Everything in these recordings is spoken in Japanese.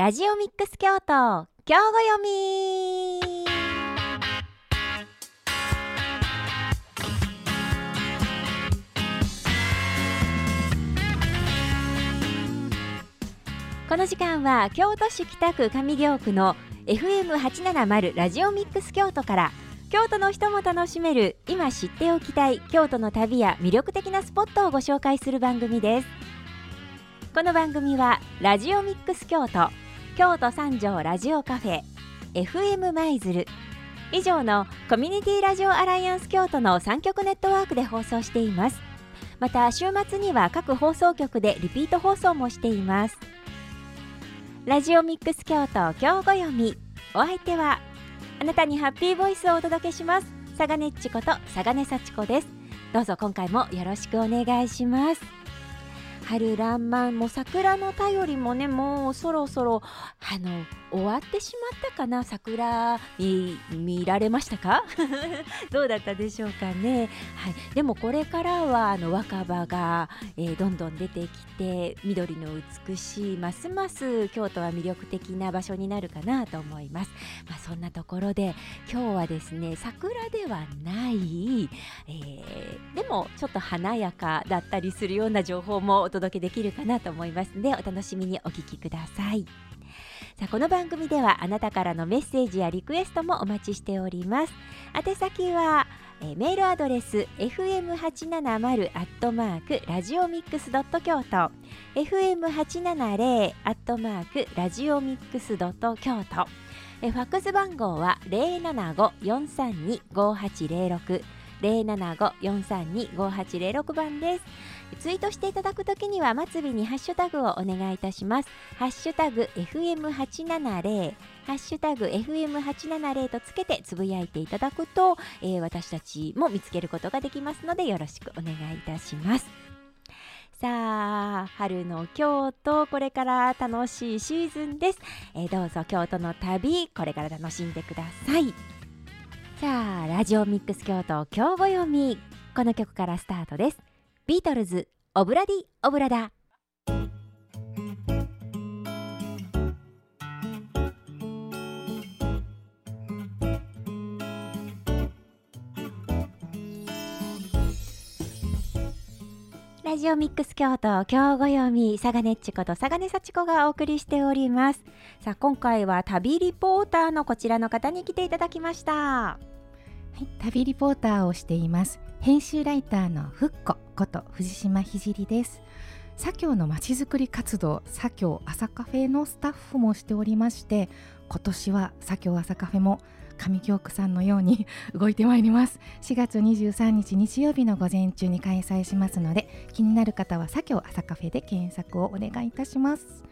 ラジオミックス京都今日ご読み。この時間は京都市北区上京区の FM870 ラジオミックス京都から京都の人も楽しめる今知っておきたい京都の旅や魅力的なスポットをご紹介する番組です。この番組はラジオミックス京都京都三条ラジオカフェ FM 舞鶴。以上のコミュニティラジオアライアンス京都の3局ネットワークで放送しています。また週末には各放送局でリピート放送もしています。ラジオミックス京都今日ご読み。お相手はあなたにハッピーボイスをお届けします。佐賀ねっちこと佐賀根幸子です。どうぞ今回もよろしくお願いします。春らんまんも桜の便りもねもうそろそろあの終わってしまったかな？桜見見られましたか？どうだったでしょうかね、はい、でもこれからはあの若葉が、えー、どんどん出てきて緑の美しいますます京都は魅力的な場所になるかなと思います、まあ、そんなところで今日はですね桜ではない、えー、でもちょっと華やかだったりするような情報もお届け届けできるかなと思いますのでお楽しみにお聞きください。さあこの番組ではあなたからのメッセージやリクエストもお待ちしております。宛先はえメールアドレス fm870 アットマークラジオミックスドット京都。fm870 アットマークラジオミックスドット京都。えファックス番号は075-432-5806 075-432-5806番です。ツイートしていただくときには末尾にハッシュタグをお願いいたします。ハッシュタグ FM870 ハッシュタグ FM870 とつけてつぶやいていただくと、えー、私たちも見つけることができますのでよろしくお願いいたします。さあ春の京都これから楽しいシーズンです、えー、どうぞ京都の旅これから楽しんでください。さあラジオミックス京都今日ご読み。この曲からスタートです。ビートルズオブラディオブラダ。ラジオミックス京都今日ご読み佐賀ねっちこと佐賀根幸子がお送りしております。さあ今回は旅リポーターのこちらの方に来ていただきました。はい旅リポーターをしています。編集ライターのふっここと藤島ひです。左京のまちづくり活動左京朝カフェのスタッフもしておりまして今年は左京朝カフェも上京区さんのように 動いてまいります。4月23日日曜日の午前中に開催しますので気になる方は左京朝カフェで検索をお願いいたします、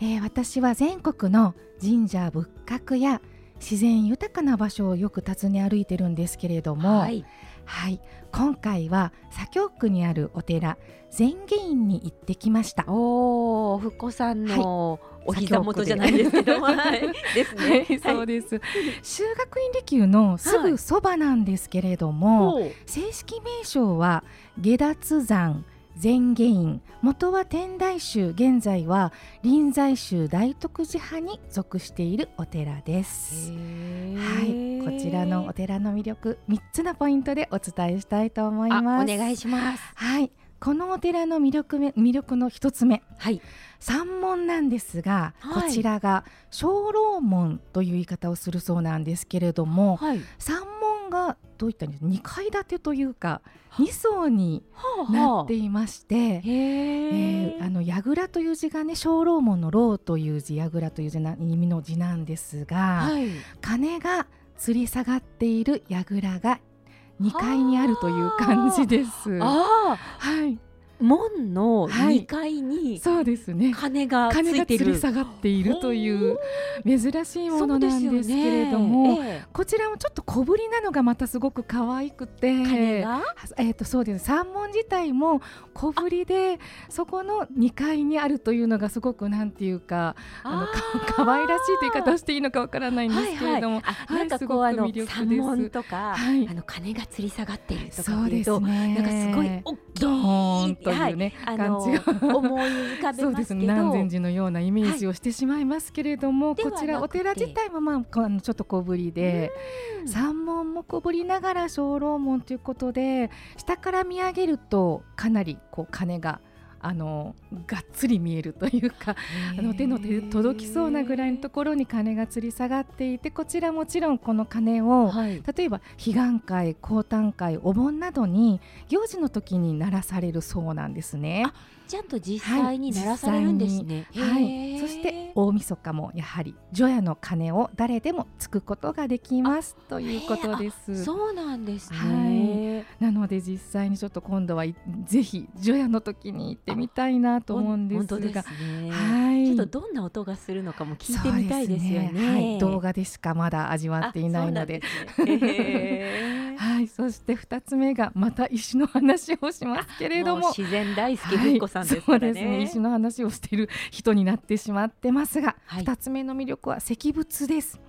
えー、私は全国の神社仏閣や自然豊かな場所をよく訪ね歩いてるんですけれども、はい。はい。今回は左京区にあるお寺善下院に行ってきました。おおふっこさんの、お膝元じゃないですけど、はい、ですね、はい、そうです、修学院利休のすぐそばなんですけれども、はい、正式名称は下脱山禅下院元は天台宗現在は臨済宗大徳寺派に属しているお寺です。はいこちらのお寺の魅力3つのポイントでお伝えしたいと思います。お願いします。はいこのお寺の魅力魅力の一つ目、はい、山門なんですが、はい、こちらが鐘楼門という言い方をするそうなんですけれども、はい、山門がどういった2階建てというか2層になっていまして、はあ。はあ、えー、あの櫓という字がね鐘楼門の楼という字櫓という字な意味の字なんですが、はい、鐘が吊り下がっている櫓が2階にあるという感じです。ははい。門の2階に、そうですね。鐘がついてる、吊り下がっているという珍しいものなんですけれども、ね。えー、こちらもちょっと小ぶりなのがまたすごく可愛くてえー、とそうです。三門自体も小ぶりでそこの2階にあるというのがすごくなんていうかあのか可愛らしいという言い方をしていいのかわからないんですけれども、はいはい、なんかこう、あの三門とか、はい、あの鐘が吊り下がっているとかそうですね。なんかすごい大きいいうね、はい、感じが。思い浮かべそうですね南禅寺のようなイメージをしてしまいますけれども、こちらお寺自体もまあちょっと小ぶりで山門も小ぶりながら鐘楼門ということで下から見上げるとかなりこう鐘があのがっつり見えるというかあの手の手届きそうなぐらいのところに鐘が吊り下がっていてこちらもちろんこの鐘を、はい、例えば彼岸会高誕会お盆などに行事の時に鳴らされるそうなんですね。ちゃんと実際に鳴らされるんですね。はい、そして大晦日もやはり除夜の鐘を誰でもつくことができますということです。そうなんですね、はい。なので実際にちょっと今度はぜひ除夜の時に行ってみたいなと思うんですが、すね、はい。ちょっとどんな音がするのかも聞いてみたいですよね。ねはい、動画でしかまだ味わっていないので。はい、そして二つ目がまた石の話をしますけれども、自然大好きふっこさんですからね。そうですね。石の話をしている人になってしまってますが、二、はい、つ目の魅力は石仏です。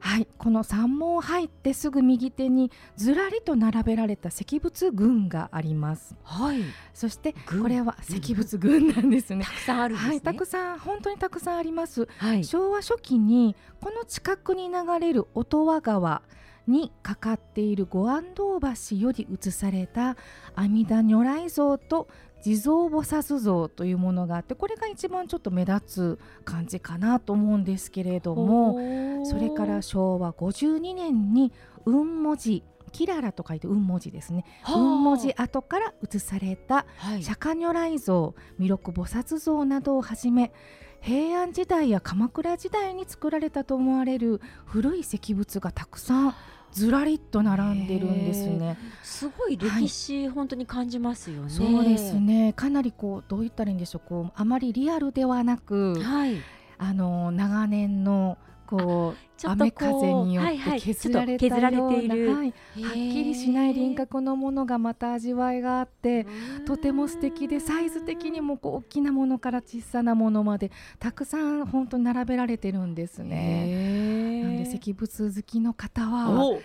はい、この山門入ってすぐ右手にずらりと並べられた石仏群があります。はい。そしてこれは石仏群なんですね。たくさんある、ね、はい、たくさん本当にたくさんあります。はい、昭和初期にこの近くに流れる音羽川にかかっている五安堂橋より移された阿弥陀如来像と地蔵菩薩像というものがあってこれが一番ちょっと目立つ感じかなと思うんですけれどもそれから昭和52年に雲文字キララと書いて雲文字ですね。雲文字後から移された釈迦如来像弥勒菩薩像などをはじめ平安時代や鎌倉時代に作られたと思われる古い石仏がたくさんずらりと並んでるんですね。すごい歴史、はい、本当に感じますよね。そうですね。かなりこうどう言ったらいいんでしょう。こうあまりリアルではなく、はい、あの長年のこう雨風によって削られたような、はい、はっきりしない輪郭のものがまた味わいがあってとても素敵でサイズ的にもこう大きなものから小さなものまでたくさん本当に並べられてるんですね。なんで石仏好きの方は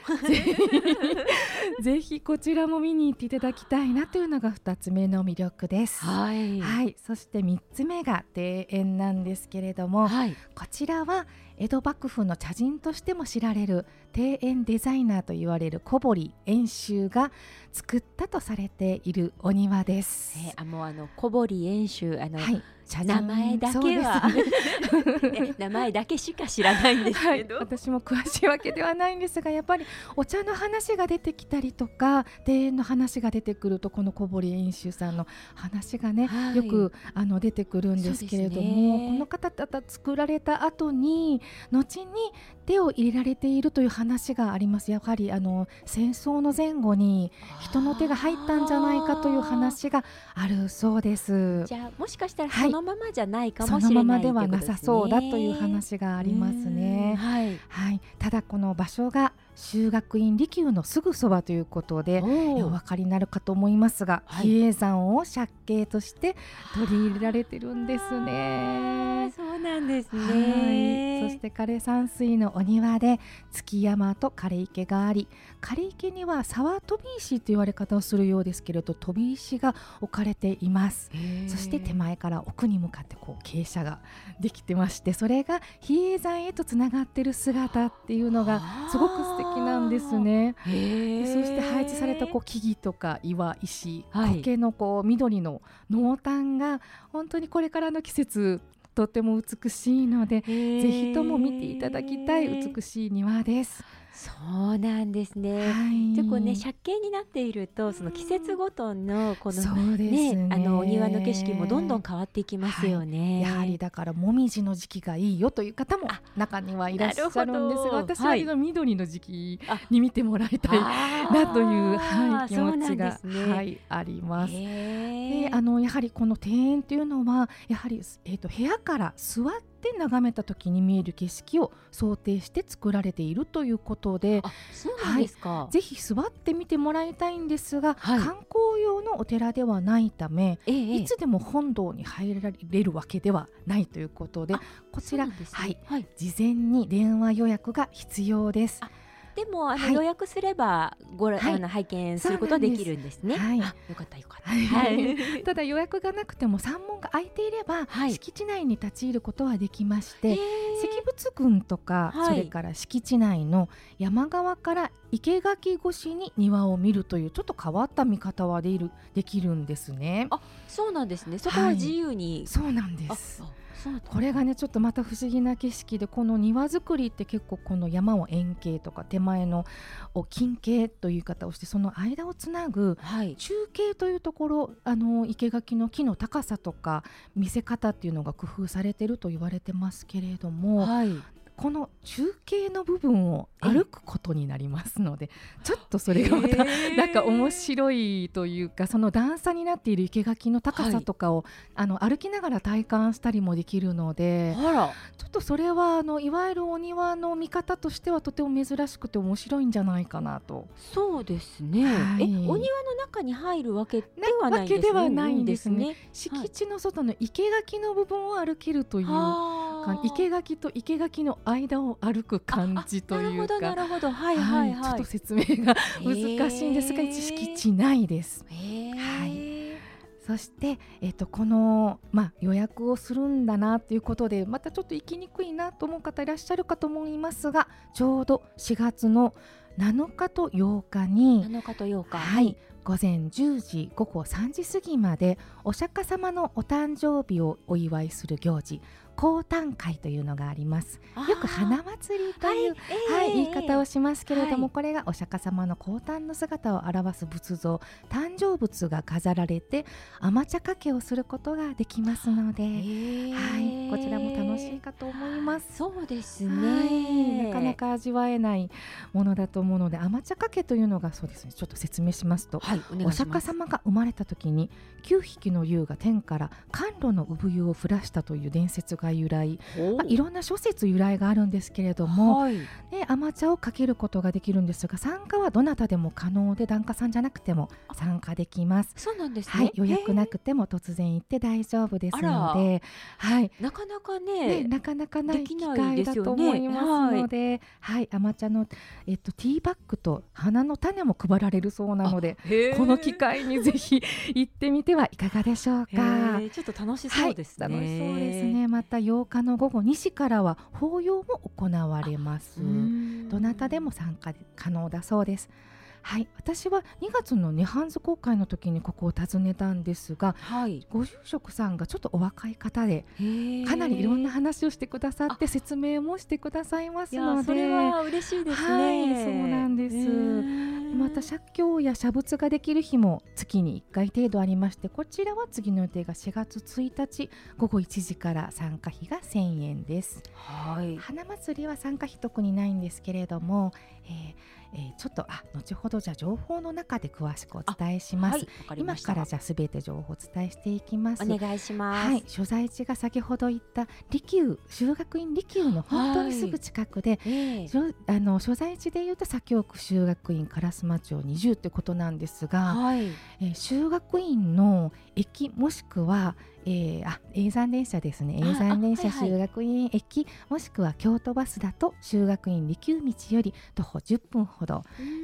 ぜひこちらも見に行っていただきたいなというのが2つ目の魅力です。はい、はい、そして3つ目が庭園なんですけれども、はい、こちらは江戸幕府の茶人としても知られる庭園デザイナーと言われる小堀遠州が作ったとされているお庭です。えー、あもうあの小堀遠州あの、はい、名前だけは、ね、名前だけしか知らないんですけど、はい、私も詳しいわけではないんですがやっぱりお茶の話が出てきたりとか庭園の話が出てくるとこの小堀遠州さんの話がね、はい、よくあの出てくるんですけれども、ね、この方々作られた後に後に手を入れられているという話があります。やはりあの戦争の前後に人の手が入ったんじゃないかという話があるそうです。じゃあもしかしたらそのままじゃないかもしれない、そのままではなさそうだという話がありますね。はい、はい、ただこの場所が修学院利休のすぐそばということでお分かりになるかと思いますが、はい、比叡山を借景として取り入れられてるんですね。そうなんですね、はい、そして枯山水のお庭で月山と枯池があり枯池には沢飛び石と言われ方をするようですけれど飛び石が置かれています。そして手前から奥に向かってこう傾斜ができてましてそれが比叡山へとつながってる姿っていうのがすごく素敵敵なんですね。そして配置されたこう木々とか岩石、苔のこう緑の濃淡が本当にこれからの季節とても美しいのでぜひとも見ていただきたい美しい庭です。そうなんですね。はい、じゃこうね借景になっているとその季節ごとのこのね、ね、あのお庭の景色もどんどん変わっていきますよね。はい、やはりだからもみじの時期がいいよという方も中にはいらっしゃるんですが、私はの緑の時期に見てもらいたいなという、はい、気持ちが、ね、はいあります。であのやはりこの庭園というのはやはりえっ、ー、と部屋から座ってって眺めた時に見える景色を想定して作られているということで。はい、ぜひ座ってみてもらいたいんですが、はい、観光用のお寺ではないため、ええ、いつでも本堂に入られるわけではないということでこちら、ね、はい、はい、事前に電話予約が必要です。でもあの、はい予約すればごら、はいあの拝見することできるんですね。はいあよかったよかった。はいはい。ただ予約がなくても山門が開いていれば、はい敷地内に立ち入ることはできまして、石仏群とか、はいそれから敷地内の山側から生垣越しに庭を見るというちょっと変わった見方はできるできるんですね。あそうなんですね。そこは自由に。そうなんであす。これがねちょっとまた不思議な景色でこの庭作りって結構この山を円形とか手前のを近景という言い方をしてその間をつなぐはい。中継というところあの生垣の木の高さとか見せ方っていうのが工夫されてると言われてますけれども、はい。この中継の部分を歩くことになりますのでちょっとそれがまたなんか面白いというかその段差になっている生垣の高さとかを、あの歩きながら体感したりもできるので。ちょっとそれはあのいわゆるお庭の見方としてはとても珍しくて面白いんじゃないかなと。そうですね。はいえ、お庭の中に入るわけではないんですね。なわけではないんですね敷地の外の生垣の部分を歩けるというはあ生垣と生垣の間を歩く感じというなるほどなか。るほど。はいはいちょはい。っと説明が難しいんですが、へー一敷地内です。へーはいそして、えっと、この、まあ、予約をするんだなということでまたちょっと行きにくいなと思う方いらっしゃるかと思いますがちょうど4月の7日と8日に、7日と8日。はい、午前10時午後3時過ぎまでお釈迦様のお誕生日をお祝いする行事降誕会というのがありますよく花祭りという、はい、言い方をしますけれども、はいこれがお釈迦様の降誕の姿を表す仏像誕生物が飾られて甘茶かけをすることができますので、はい、こちらも楽しいかと思います。そうですはい、ね。なかなか味わえないものだと思うので甘茶かけというのがそうですね。ちょっと説明しますとはい、お願お。釈迦様が生まれた時に9匹の竜が天から甘露の産湯を降らしたという伝説が由来、まあ、いろんな諸説由来があるんですけれども、はい、で甘茶をかけることができるんですが参加はどなたでも可能で檀家さんじゃなくても参加できます。そうなんですね。はい、予約へなくても突然行って大丈夫ですので、はい、ーなかなかね、ね。なかなかない機会だと思いますので、はい、甘茶のえっとティーバッグと花の種も配られるそうなので、この機会にぜひ行ってみてはいかがでしょうへか。ーちょっと楽しそうですね。はい、楽しそうです。ね。また8日の午後2時からは法要も行われます。どなたでも参加可能だそうです。はい、私は2月の涅槃図公開の時にここを訪ねたんですがはい。ご住職さんがちょっとお若い方でかなりいろんな話をしてくださって説明もしてくださいますいので。やそれは嬉しいですね。はいそうなんです。また写経や写仏ができる日も月に1回程度ありましてこちらは次の予定が4月1日午後1時から参加費が1000円です。はい。花祭りは参加費特にないんですけれども、えーえーちょっとあ後ほどじゃあ情報の中で詳しくお伝えします、はい、わかりました。今からじゃあすべて情報をお伝えしていきます。お願いします。はい、所在地が先ほど言った利休修学院利休の本当にすぐ近くで、ええ。しょあの所在地でいうと左京区修学院烏丸町20ってことなんですが、はい。えー修学院の駅もしくは、えー、あ永山電車ですね。あ永山電車あはいはい。修学院駅、もしくは京都バスだと修学院利休道より徒歩10分ほど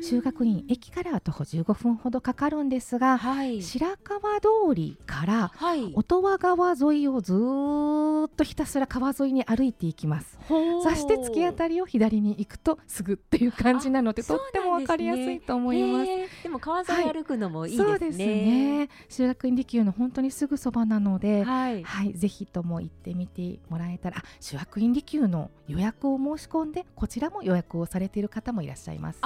修学院駅からは徒歩15分ほどかかるんですが、はい。白川通りからはい。音羽川沿いをずーっとひたすら川沿いに歩いていきます。そして突き当たりを左に行くとすぐっていう感じなのであとってもわかりやすいと思います。へーでも川沿い歩くのもいいですね。そうですね。修学院利休の本当にすぐそばなので、はい。はい、ぜひとも行ってみてもらえたら、あ修学院利休の予約を申し込んで、こちらも予約をされている方もいらっしゃいます。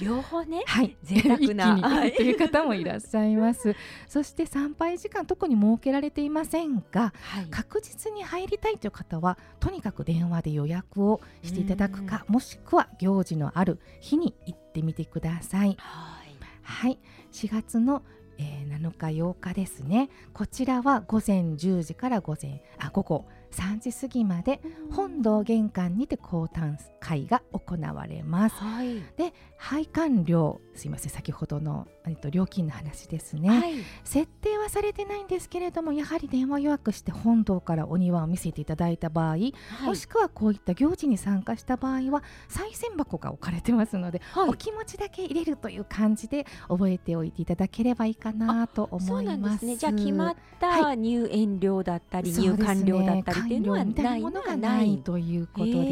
あ両方ね。はい、贅沢な一気にという方もいらっしゃいます。そして参拝時間特に設けられていませんが、はい。確実に入りたいという方はとにかく電話で予約をしていただくかもしくは行事のある日に行ってみてください。はい。はい、4月の、えー7日8日ですねこちらは午前10時から午前あ午後3時過ぎまで本堂玄関にて講談会が行われます。はい。で配管料すいません先ほどの、えっと、料金の話ですね、はい。設定はされてないんですけれどもやはり電話予約して本堂からお庭を見せていただいた場合、もしくはこういった行事に参加した場合は賽銭箱が置かれてますので、はい。お気持ちだけ入れるという感じで覚えておいていただければいいかなとそう思います。なんですね。じゃあ決まったは入園料だったり、入館料だったりっていうのはないものがなないいということです。へ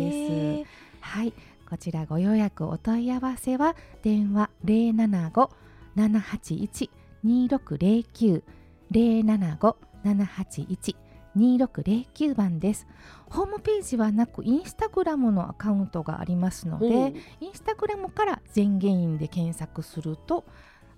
ーはい、こちらご予約お問い合わせは電話零七五七八一二六零九零七五七八一二六零九番です。ホームページはなくインスタグラムのアカウントがありますのほうで、インスタグラムから全原因で検索すると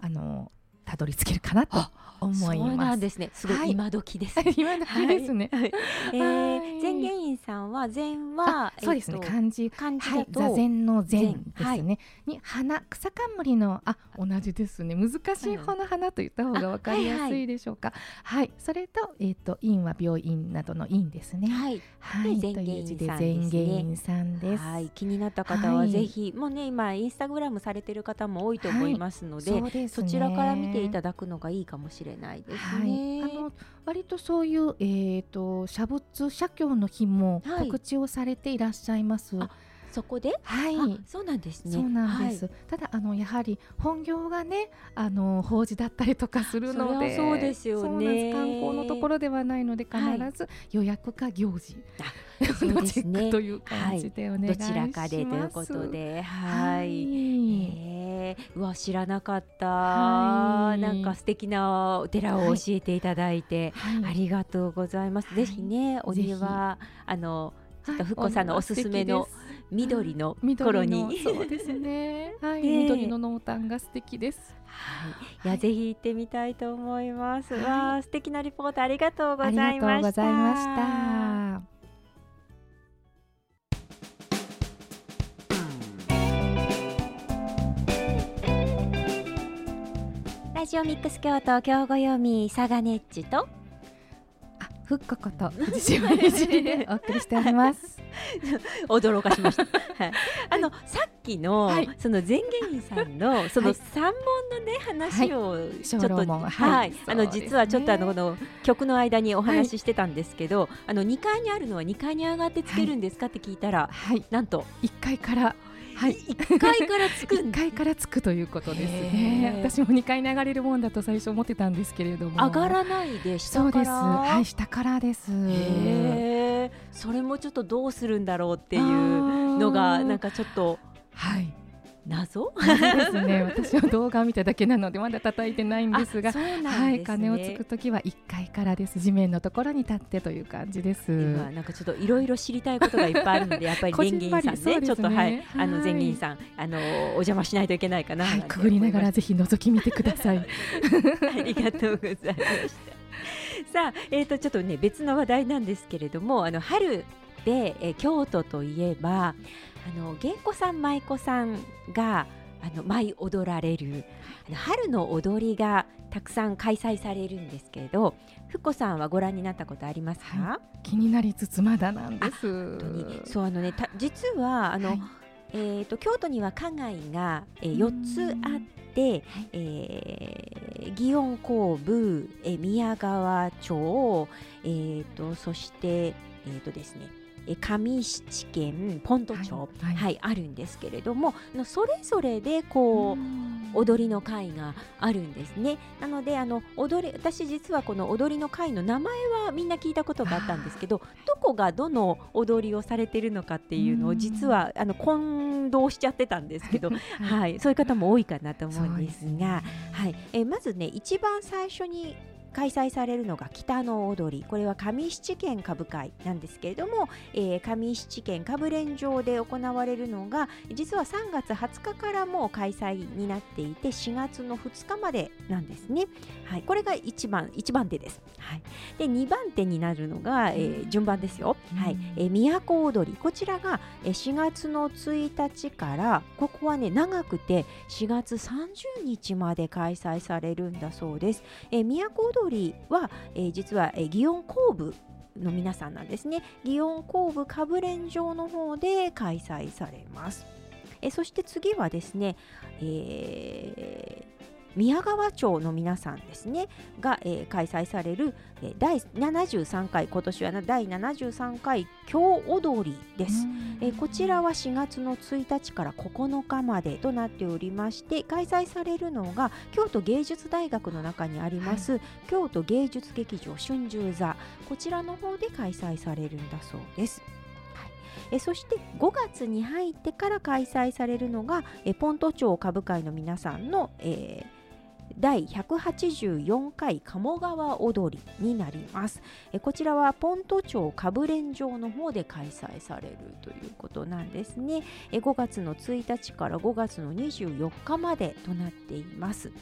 あのたどり着けるかなと思いそうなます。んですね。すごはい。い今時ですね。今の日ですね。はい。えはい。ー、前元院さんは禅はあそうですね、えっと漢字。はい、漢字だと、座禅の禅です禅ね。に花草冠のあ同じですね。難しい方の花と言った方がわかりやすいでしょうか。はい、それとえっ、と院は病院などの院ですね。はい、はい、でという字で禅禅元院さんです。はい、気になった方ははい。ぜひ、もうね今インスタグラムされてる方も多いと思いますので、そうですね。そちらから見ていただくのがいいかもしれないですね。はい、あの割とそういうえー、と写仏写経の日もはい。告知をされていらっしゃいます。あそこで、はい。あそうなんですね。そうなんです、はい。ただあのやはり本業がねあの法事だったりとかするのでそうですよね。そうなんです。観光のところではないので必はい。ず予約か行事のチェックという感じでお願いします、どちらかでということで、は。はい。い、うわ知らなかった、はい。なんか素敵なお寺を教えていただいて、はい。ありがとうございます。はい。ぜひねお庭あのちょっとふっこさんのおすすめの緑の頃に、緑のそうですね。はい、緑の濃淡が素敵です。はい、いやぜひ行ってみたいと思います。はい。わあ素敵なリポートありがとうござあいました。りがとうございましたラジオミックス京都今日ご読みサガネッチとあふっここと藤島ひじりでお送りしております。驚かしました。はい、あの、さっきの、はい。その前元院さんのその三本のね話をちょっと、小論文は、はい。いあの実はちょっとあのこの曲の間にお話ししてたんですけど、あの二階にあるのは二階に上がってつけるんですかって聞いたら、はい。なんと。一階からはい。一階からつく。1ん階からつくということですへねー私も2階に上がれるもんだと最初思ってたんですけれども。上がらないでそうです。下から。はい下からです。へえ、それもちょっとどうするんだろうっていうのがなんかかちょっと。はい謎？ですね。私は動画を見ただけなのでまだ叩いてないんですがね。はい鐘をつくときは1階からです。地面のところに立ってという感じです。今なんかちょっといろいろ知りたいことがいっぱいあるのでやっぱり こじ電んまり源さんねちょっとはいあのはい前銀さんあのお邪魔しないといけないかなはいくぐりながらぜひ覗き見てください。ありがとうございました。さあえっ、とちょっとね別の話題なんですけれどもあの春で、えー京都といえばあの芸妓さん舞妓さんがあの舞い踊られるあの春の踊りがたくさん開催されるんですけれどふっこさんはご覧になったことありますか、は気になりつつまだなんです。本当に。そうあのねた実はあの、はい。えー、と京都には花街が、えー、4つあって、えー、祇園後部、えー、宮川町、えー、とそして、えーとですね、えー上七軒ポント町、はいはい。あるんですけれどものそれぞれでこう、踊りの会があるんですね。なのであの踊り私実はこの踊りの会の名前はみんな聞いたことがあったんですけどどこがどの踊りをされてるのかっていうのをうん。実はあの混同しちゃってたんですけど、はい、そういう方も多いかなと思うんですが、はい。えーまずね一番最初に開催されるのが北の踊りこれは上七軒歌舞会なんですけれども、えー上七軒歌舞練場で行われるのが実は3月20日からもう開催になっていて4月の2日までなんですね。はい、これが一番一番手です。はい、で2番手になるのが、えー順番ですよ。はいうんえー都踊りこちらがえー4月の1日からここはね長くて4月30日まで開催されるんだそうです。えー都踊りは、えー実は、えー祇園後部の皆さんなんですね。祇園後部かぶれん場の方で開催されます。えそして次はですね、えー宮川町の皆さんですねが、えー、開催される、えー、第73回今年は第73回京踊りです、えー、こちらは4月の1日から9日までとなっておりまして開催されるのが京都芸術大学の中にあります、はい、京都芸術劇場春秋座。こちらの方で開催されるんだそうです。えそして5月に入ってから開催されるのがえポント町株会の皆さんの、えー第184回鴨川踊りになります。えこちらはポント町かぶれん場の方で開催されるということなんですね。え5月の1日から5月の24日までとなっています。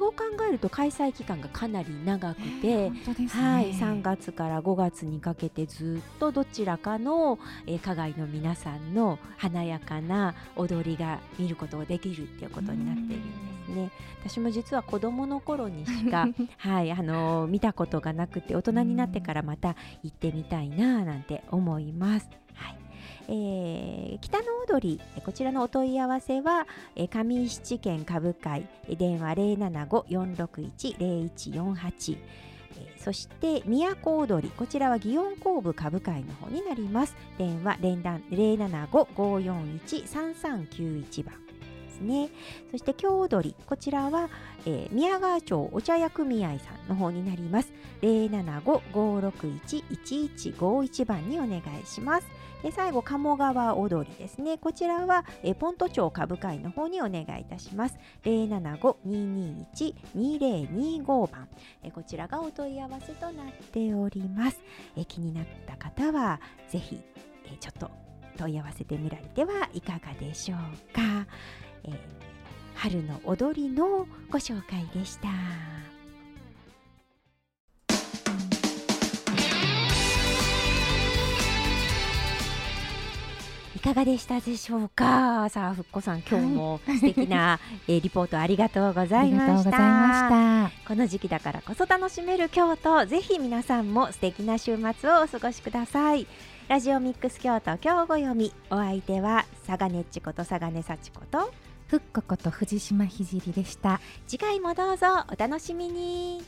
そう考えると開催期間がかなり長くて、えーね、はい、3月から5月にかけてずっとどちらかの、えー、加害の皆さんの華やかな踊りが見ることができるっていうことになっているんですね。私も実は子どもの頃にしか、はい、あのー、見たことがなくて大人になってからまた行ってみたいななんて思います。はい。えー、北の踊りこちらのお問い合わせは、えー、上七県株会電話075-461-0148そして都踊りこちらは祇園工部株会の方になります。電話075-541-3391番ですね。そして京踊りこちらは、えー、宮川町お茶屋組合さんの方になります。075-561-1151番にお願いします。で最後鴨川踊りですね。こちらはえポント町株会の方にお願いいたします。075-221-2025番。えこちらがお問い合わせとなっております。え気になった方はぜひえちょっと問い合わせてみられてはいかがでしょうか、えー、春の踊りのご紹介でした。いかがでしたでしょうか？さあふっこさん今日も素敵な、はい、えー、リポートありがとうございました。この時期だからこそ楽しめる京都。ぜひ皆さんも素敵な週末をお過ごしください。ラジオミックス京都今日ご読み。お相手は佐賀ねっちこと佐賀ね幸子とふっこと藤島ひでした。次回もどうぞお楽しみに。